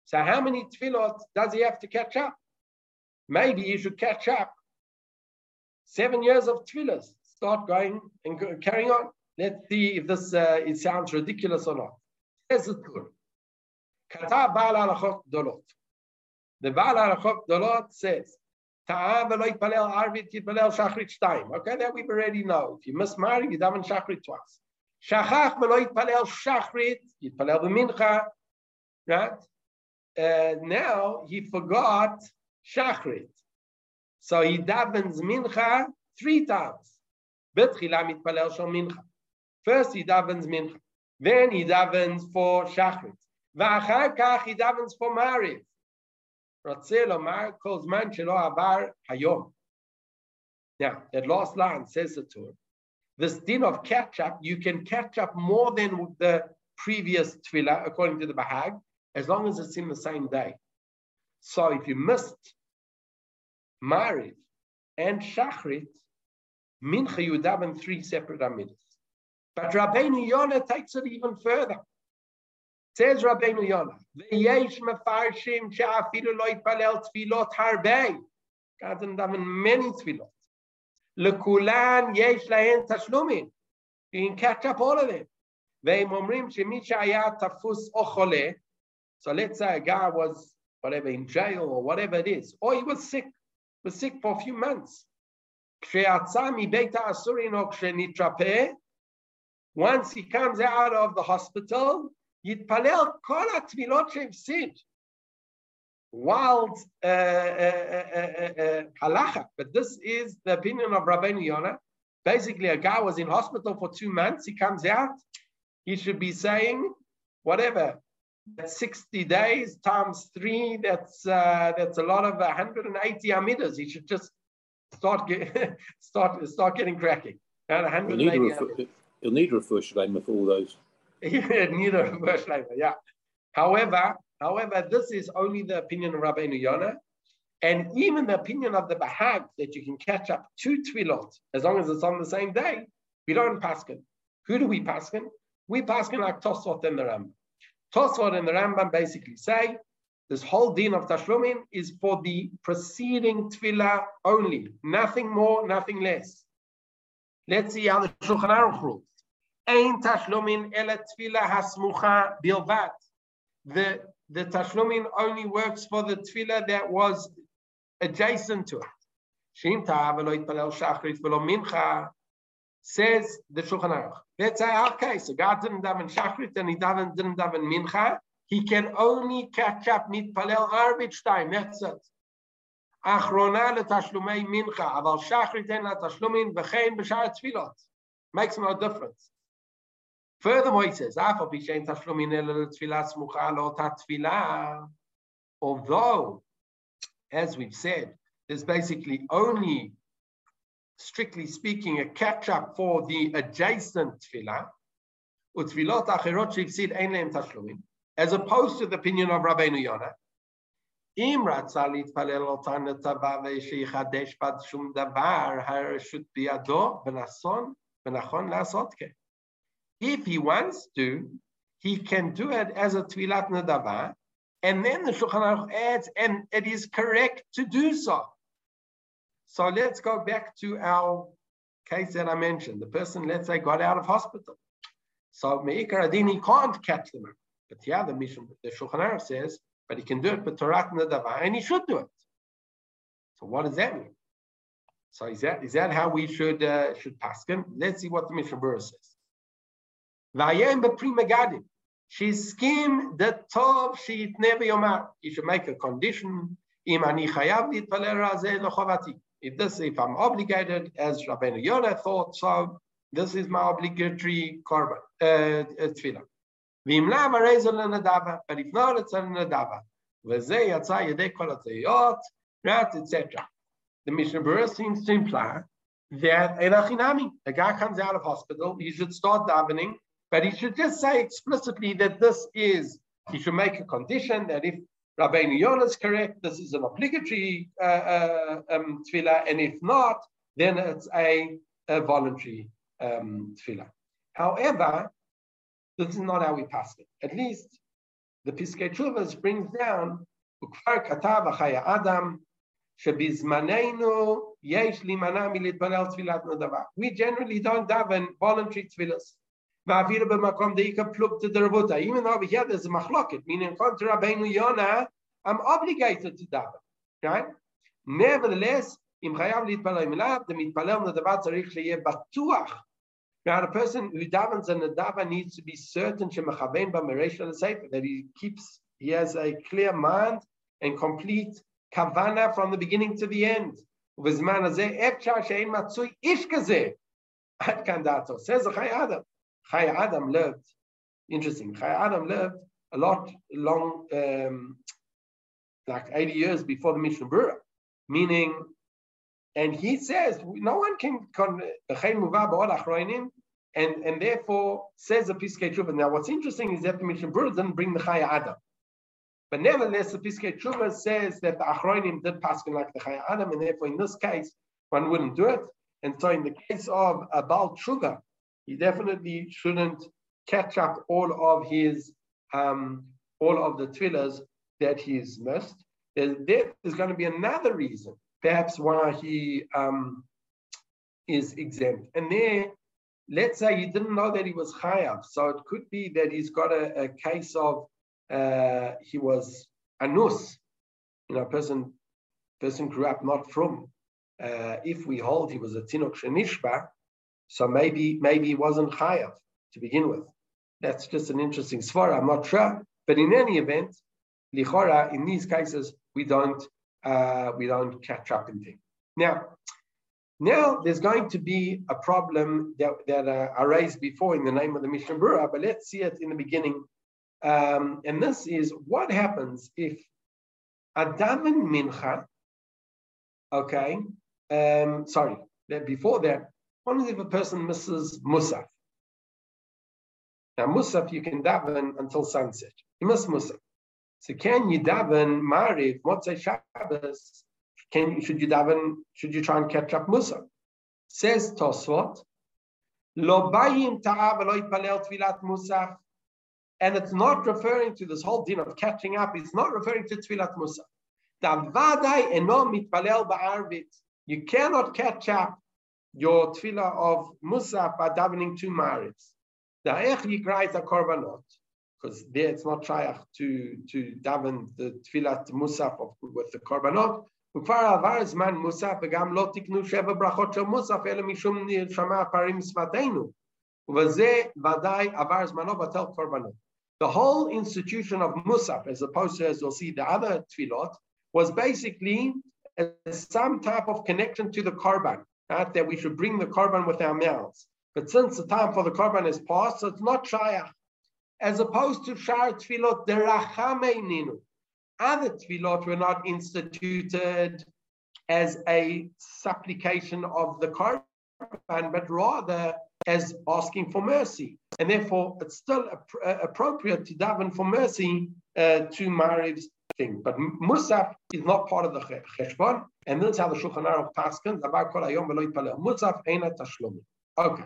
So how many tefillot does he have to catch up? Maybe he should catch up seven years of tefillahs. Start going and carrying on. Let's see if this uh, it sounds ridiculous or not. Baal Halachot Dolot. The Baal Halachot Dolot says. Okay, that we already know. If you mismarry, you daven shachrit twice. Shachach v'lo yitpalel shachrit, yitpalel b'mincha. Right? Uh, now he forgot shachrit. So he davens mincha three times. בתחילה מתפלל של מנחה. First he davens mincha, then he davens for shachrit, ואחר כך he davens for mariv. רוצה לומר כל זמן שלא עבר היום. Now, that last line says it to him. This din of catch up, you can catch up more than the previous tefillah, according to the Bahag, as long as it's in the same day. So if you missed Mariv and Shachrit, Mincha you daven three separate amidas. But Rabbeinu Yonah takes it even further. Says Rabbeinu Yonah, "V'yesh mefarshim she'afilu lo yitpalel tefilot harbei." God didn't have many tefilot. Lekulan yesh lahen tashlumin. You can catch up all of them. Omrim shemi she'aya tafus ochole. So let's say a guy was whatever in jail or whatever it is, or he was sick, was sick for a few months. Once he comes out of the hospital, Yitpalel kol atmilot. Wild uh, uh, uh, uh, uh but this is the opinion of Rabbeinu Yonah. Basically, a guy was in hospital for two months. He comes out. He should be saying whatever 60 days times three, that's uh, that's a lot of 180 amidas. He should just start get, start start getting cracking. At 180 You'll need a refuah for all those. need a refuah yeah. However, however, this is only the opinion of Rabbeinu Yonah, and even the opinion of the Bahag that you can catch up two tefillot as long as it's on the same day. We don't paskin. Who do we paskin? We paskin like Tosfot and the Rambam. Tosfot and the Rambam basically say this whole din of Tashlumin is for the preceding tefillah only, nothing more, nothing less. Let's see how the Shulchan Aruch rules. Ein tashlumin ele tefillah hasmucha bilvat. The the tashlumin only works for the tefillah that was adjacent to it. Shim v'lo yitpalel shachrit v'lo mincha says the Shulchan Aruch. Let's say, okay, so God didn't daven shachrit and he didn't, didn't daven mincha. He can only catch up mitpalel arbit time. That's it. אחרונה לתשלומי מנחה, אבל שחרית אין לה תשלומים וכן בשאר התפילות. Makes no difference. Furthermore, he says, אף על פי שאין תשלומים אלא לתפילה סמוכה לאותה תפילה, although, as we've said, there's basically only, strictly speaking, a catch-up for the adjacent tefillah, ותפילות אחרות שהפסיד אין להם תשלומים, as opposed to the opinion of Rabbeinu Yonah, אם רצה להתפלל אותה נתבה ושיחדש בה שום דבר, הרשות בידו ונכון, ונכון לעשות כן. If he wants to, he can do it as a tvilat nadava, and then the Shulchan Aruch adds, and it is correct to do so. So let's go back to our case that I mentioned. The person, let's say, got out of hospital. So Me'ikar Adini can't catch them. But yeah, the mission, the Shulchan Aruch says, but he can do it with Torah Nadava, and he should do it. So what does that mean? So is that is that how we should uh, should paskin? Let's see what the Mishnah Berurah says. Vayem b'pri She skim the tov she never yomar. You should make a condition. Im ani chayav litvaler if this, if I'm obligated, as Rabbeinu Yonah thought, so this is my obligatory korban, uh, uh tefillah. But if not, it's a nadava. Right, etc. The Mishnah Berurah seems to imply that a guy comes out of hospital, he should start davening, but he should just say explicitly that this is, he should make a condition that if Rabbi Yonah is correct. This is an obligatory uh, uh um, tefillah, and if not, then it's a, a voluntary um, tefillah. However, this is not how we pass it. At least the Piskei Tshuva brings down וכבר כתב החי האדם We generally don't daven voluntary tefillahs. ואפילו במקום דאיקה פלוגתא דרבותא. Even over here there's a מחלוקת, meaning according to Rabbeinu Yonah, I'm obligated to daven. Right? Nevertheless, אם חייב להתפלל אליו, המתפלל נדבה צריך שיהיה בטוח now, a person who davens and dava needs to be certain that he keeps, he has a clear mind and complete kavana from the beginning to the end. Says Chai Adam. Chai Adam lived, interesting, Chai Adam lived a lot long, um, like 80 years before the Mishnah Berurah, meaning and he says no one can and, and therefore says the Piskei Tshuva. Now, what's interesting is that the Mishnah Berurah didn't bring the Chaya Adam. But nevertheless, the Piskei Tshuva says that the Achronim did paskin like the Chaya Adam, and therefore in this case, one wouldn't do it. And so in the case of a Baal Tshuva, he definitely shouldn't catch up all of his, um, all of the tefillahs that he's missed. There's, there's going to be another reason perhaps why he um, is exempt. And there, let's say he didn't know that he was chayav, so it could be that he's got a, a case of uh, he was anus, you know, person person grew up not from. Uh, if we hold he was a tinok shenishba, so maybe maybe he wasn't chayav. to begin with. That's just an interesting svara. I'm not sure, but in any event, lichora in these cases we don't uh, we don't catch up in things. Now, now there's going to be a problem that, that uh, I raised before in the name of the Mishnah Berurah, but let's see it in the beginning. Um, and this is what happens if Adavan Mincha, okay, um, sorry, that before that, what if a person misses Musaf? Now, Musaf you can daven until sunset. You must Musaf. So can you daven Mariv, Motzei Shabbos, can should you daven? Should you try and catch up Musa? Says Tosfot, Lo bayim ta'av palel tvilat musaf. And it's not referring to this whole din of catching up. It's not referring to tvilat musaf. You cannot catch up your tefillah of musaf by davening two marivs. Da'ech yikrais a korbanot. Because there it's not shaykh to, to daven the tefillat musaf of, with the korbanot. וכבר עבר זמן מוסף וגם לא תקנו שבע ברכות של מוסף אלא משום נשמה פערים שפתנו ובזה ודאי עבר זמנו בטל קורבנות. The whole institution of Musaf, as opposed to, as we'll see, the other tefillot, was basically some type of connection to the korban, that we should bring the korban with our mouths. But since the time for the korban is past, so it's not shayach. As opposed to shar tefillot derachameininu, other tefillot were not instituted as a supplication of the korban, but rather as asking for mercy. And therefore, it's still ap- appropriate to daven for mercy uh, to Mariv's thing. But Musaf is not part of the cheshbon, and that's how the Shulchan Aruch paskins about kol. Musaf eina. Okay.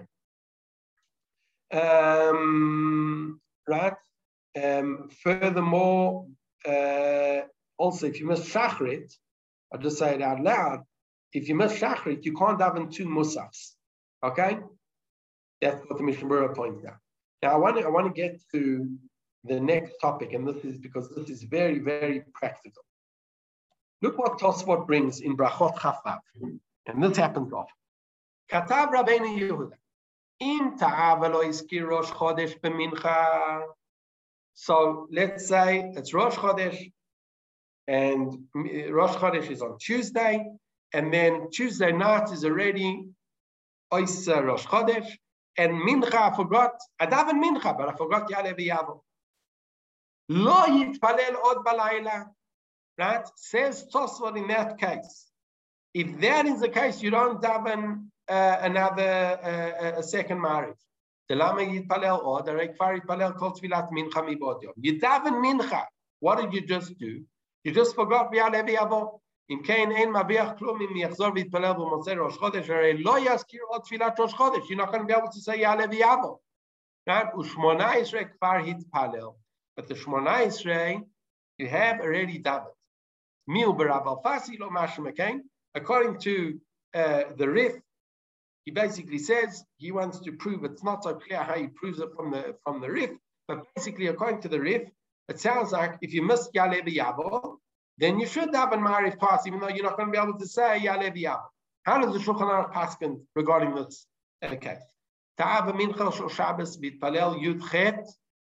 Um, right. Um, furthermore, uh, also, if you miss Shachrit, I'll just say it out loud. If you miss Shachrit, you can't have in two musafs. Okay? That's what the Mishnah points out. Now, I want to I want to get to the next topic, and this is because this is very, very practical. Look what Tosfot brings in Brachot Chafav, and this happens often. Katav Rabbeinu Yehuda, Im ta'av lo iskir rosh chodesh b'mincha so let's say it's Rosh Chodesh, and Rosh Chodesh is on Tuesday, and then Tuesday night is already Oisa Rosh Chodesh, and Mincha I forgot, I daven Mincha, but I forgot Yalev Yavo. Lo yitpalel od balayla, right? Says Tosfot in that case. If that is the case, you don't daven uh, another uh, a second marriage. למה יתפלל עוד? הרי כבר יתפלל כל תפילת מנחה מבעוד יום. You daven mincha. What did you just do? You just forgot ויעלה ויבוא. אם כן, אין מביח כלום אם יחזור ויתפלל במוצאי ראש חודש, הרי לא יזכיר עוד תפילת ראש חודש. You're not going to be able to say יעלה ויבוא. Right? ושמונה עשרה כבר התפלל. But the שמונה עשרה, you have already done it. According to uh, the Rif, he basically says he wants to prove it's not so clear how he proves it from the from the Rif, but basically according to the Rif, it sounds like if you miss Yale Yabo, then you should have a Mariv pass, even though you're not going to be able to say Yale Yabo. How does the Shulchan Aruch paskin regarding this uh, case? Ta'ava mincha Shabbos bitpalel yud chet,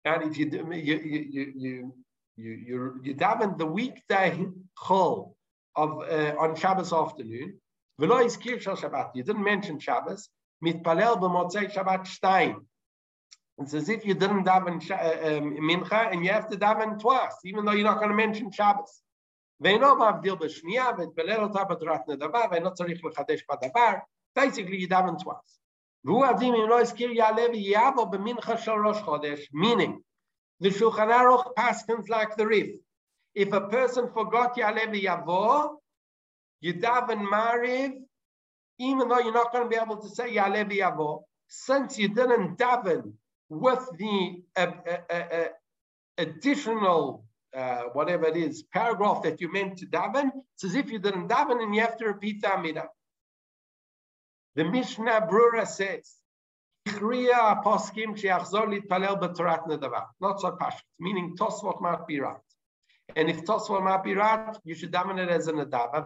and if you you you you you you you daven the weekday chol of uh, on Shabbos afternoon. V'lo iskir shal Shabbat. You didn't mention Shabbos. Mitpalel Shabbat shtein. It's as if you didn't daven uh, um, mincha and you have to daven twice, even though you're not going to mention Shabbos. Basically, you daven twice. Meaning, the Shulchan Aruch paskins like the Rif. If a person forgot Yalev Yavo, you daven Mariv, even though you're not going to be able to say Yalev Yavo, since you didn't daven with the uh, uh, uh, uh additional, uh, whatever it is, paragraph that you meant to daven, it's as if you didn't daven and you have to repeat the Amida. The Mishnah Brura says, not so passionate, meaning Tosfot might be right. And if Tosfot might be right, you should dominate as an adava,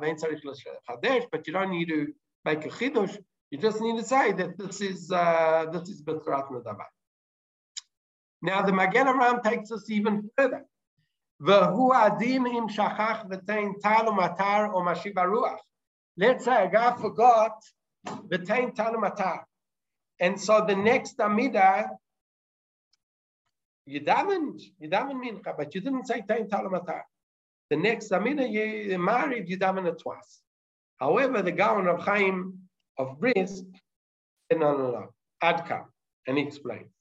but you don't need to make a chidush. You just need to say that this is uh, this is Betrat Nadava. Now the Magen Avraham takes us even further. Im ruach. Let's say a guy forgot v'tein talu matar. And so the next Amida, you davened, you davened mincha, but you didn't say tein talu matar. The next Amida, you married, you davened it twice. However, the Gaon of Chaim of Brisk said, no, no, no, Adka, and he explains.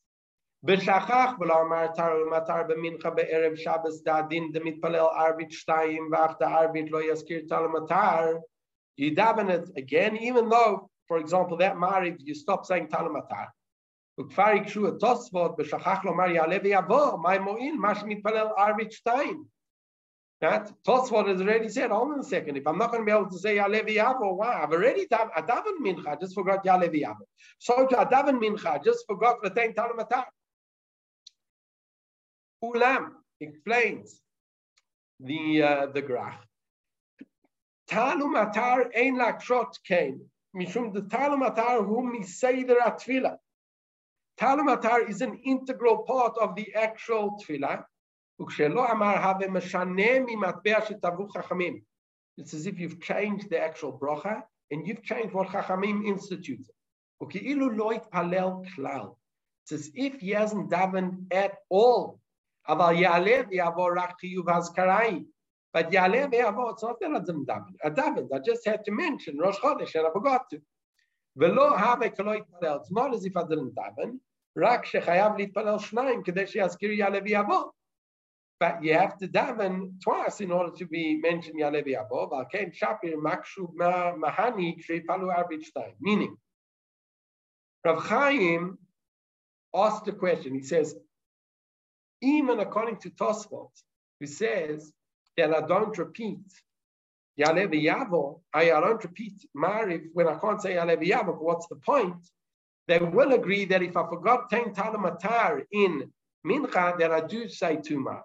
ושכח ולא אמר תר ומטר במנחה בערב שבס דעדין דמתפלל ערבית שתיים ואף דערבית לא יזכיר תל ומטר, you daven it again, even though, for example, that married, you stop saying tal matar. וכפר יקשו את תוספות ושכח לומר יעלה ויבוא, מה מועיל? מה שמתפלל ערבית שתיים. That Tosfot has already said, hold on a second, if I'm not going to be able to say Yalev Yavo, why? I've already done I daven mincha, I just forgot Yalev Yavo. So to daven mincha, I just forgot Latain Talamatar. Ulam explains the uh, the graph. Talumatar ein lakrot kain. Mishum the talumatar whom miseder atfila. Talumatar is an integral part of the actual tefillah. It's as if you've changed the actual bracha and you've changed what Chachamim instituted. It's as if he hasn't davened at all. But Yalev Yavo, it's not that I didn't daven. I davened. I just had to mention Rosh Chodesh and I forgot to. It's not as if I didn't daven. רק שחייב להתפלל שניים כדי שיזכיר יעלה ויבוא. But you have to daven twice in order to be mentioned Yalevi Abov. Alken Shapir Makshu Mahani Sheifalu Arbitstein. Meaning, Rav Chaim asked the question. He says, even according to Tosfot, who says I don't repeat Yalevi Yavo, I don't repeat Mariv when I can't say Yalevi Yavo, what's the point? They will agree that if I forgot Tain Talamatar in Mincha, that I do say two Mariv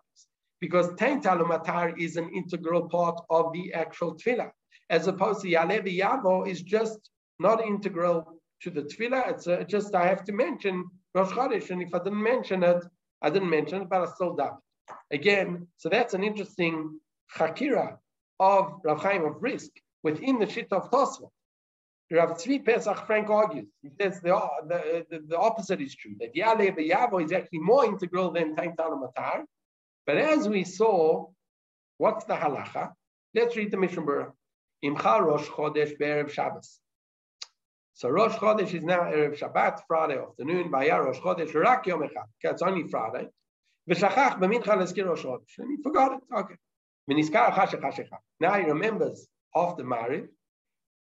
because Tain Talumatar is an integral part of the actual tefillah, as opposed to Yalevi Yavo is just not integral to the tefillah. It's uh, just I have to mention Rosh Chodesh, and if I didn't mention it, I didn't mention it, but I still done. Again, so that's an interesting Hakira of Rav Chaim of Brisk within the shit of Tosfot. Rav Tzvi Pesach Frank argues. He says the, the, the, the opposite is true, that Yalev Yavo is actually more integral than Tain Talumatar, but as we saw, what's the halacha? Let's read the Mishnah Berurah. Imcha Rosh Chodesh Be'erev Shabbos. So Rosh Chodesh is now Erev Shabbat, Friday afternoon. Vaya Rosh Chodesh Rak Yom Echad. It's only Friday. V'shachach b'mincha leskir Rosh Chodesh. And he forgot it. Okay. V'niskar chashech hashecha. Now he remembers after Mariv.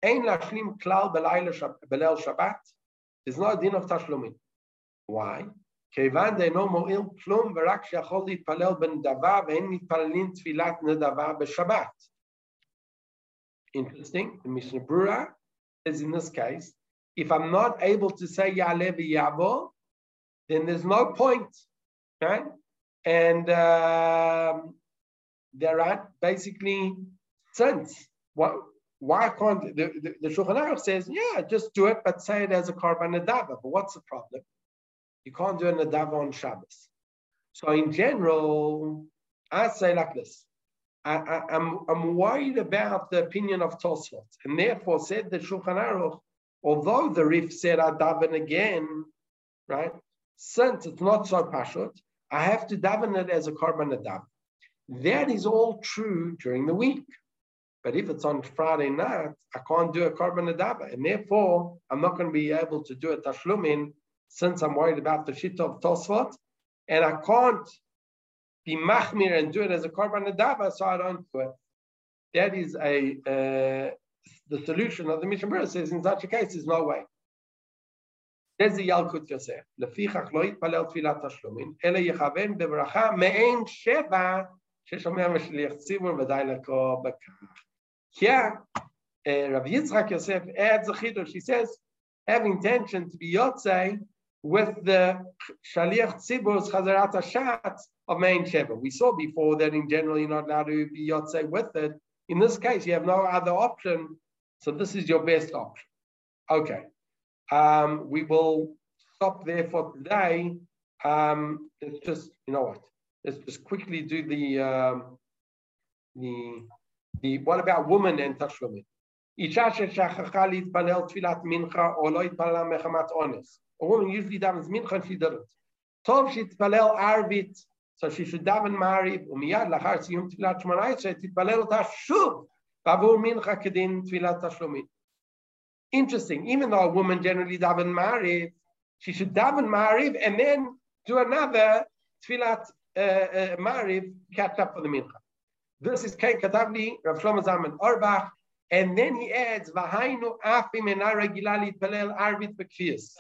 Ein lashlim klal belel Shabbat. There's no din of tashlumin. Why? כיוון דאינו מועיל כלום ורק שיכול להתפלל בנדבה ואין מתפללים תפילת נדבה בשבת. Interesting, the Mishnah Berurah says in this case, if I'm not able to say Ya'aleh v'yavo, then there's no point, right? And um, there are basically sense. What, why can't the, the, the Shulchan Aruch says, yeah, just do it, but say it as a korban nadava. But what's the problem? You can't do a nadav on Shabbos. So in general, I say like this. I, am I'm, I'm worried about the opinion of Tosfot, and therefore said the Shulchan Aruch, although the Rif said I daven again, right? Since it's not so pashut, I have to daven it as a korban nadav. That is all true during the week. But if it's on Friday night, I can't do a korban nadav, and therefore I'm not going to be able to do a tashlumin since I'm worried about the shit of Tosfot, and I can't be machmir and do it as a korban nadava, so I don't do it. That is a uh, the solution of the Mishnah Berurah says in such a case there's no way. זה ילקוט יוסף. לפיכך לא יתפלל תפילת תשלומים, אלא יכוון בברכה מעין שבע ששומע משליח ציבור ודי לקרוא בכך. Here, uh, Rabbi Yitzchak Yosef adds a chidush. He says, have intention to be yotzei with the shaliach tzibur's chazarat hashatz of main sheva. We saw before that in general you're not allowed to be yotzei with it. In this case, you have no other option, so this is your best option. Okay. Um, we will stop there for today. Um, let's just, you know what? Let's just quickly do the um, the the what about women and touch women? A woman usually davens mincha and she didn't. Tov shitpalel arvit, so she should daven maariv. Umiyad lachar siyum tfilat she titpalel ota shuv bavur mincha kedin tfilat tashlomin. Interesting. Even though a woman generally daven Ma'ariv, she should daven Ma'ariv and then do another Tfilat uh, uh, Ma'ariv, catch up for the Mincha. This is Kain Katavli, Rav Shlomo Zalman Auerbach, and then he adds, "V'hainu afim enara gilali pelel arvit bekfius."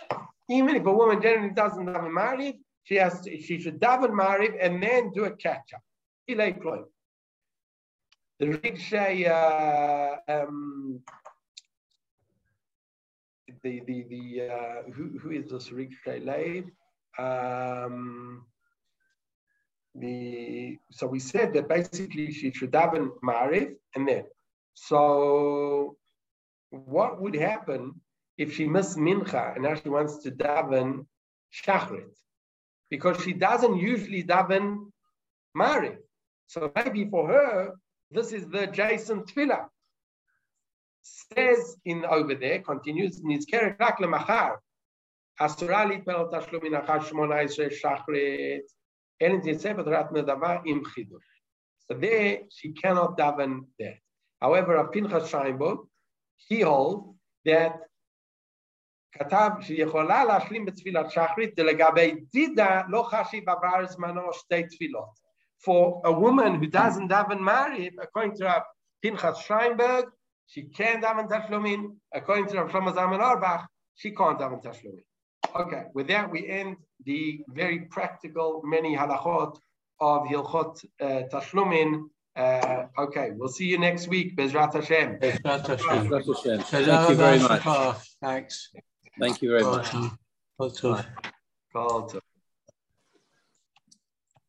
Even if a woman generally doesn't daven Ma'ariv, she has to, she should daven Ma'ariv and then do a catch up. Ilay kloim. The Rishay. uh, um, the the the uh, who who is this Rigshay Leib? Um, the so we said that basically she should daven Mariv and then so what would happen if she missed Mincha and now she wants to daven Shachrit because she doesn't usually daven Mariv so maybe for her this is the Jason Tefillah says in over there continues Nizkeret Rak Lemachar אסורה להתפלל תשלום מן אחר שמונה עשרה שחרית, אלא אם תצא בתורת נדבה עם חידוש. So there, she cannot daven that. However, a Pinchas Scheinberg, he holds that כתב שהיא יכולה להשלים בתפילת שחרית, ולגבי דידה לא חשיב עבר זמנו שתי תפילות. For a woman who doesn't daven married, according to Pinchas Scheinberg, she can daven tashlumin. According to Rav Shlomo Zalman Auerbach, she can't daven tashlumin. Okay, with that we end the very practical many halachot of Hilchot uh, Tashlumin. Uh, okay, we'll see you next week. Bezrat Hashem. Bezrat Hashem. Bezrat Hashem. Thank you very much. Thanks. Thank you very much. Awesome.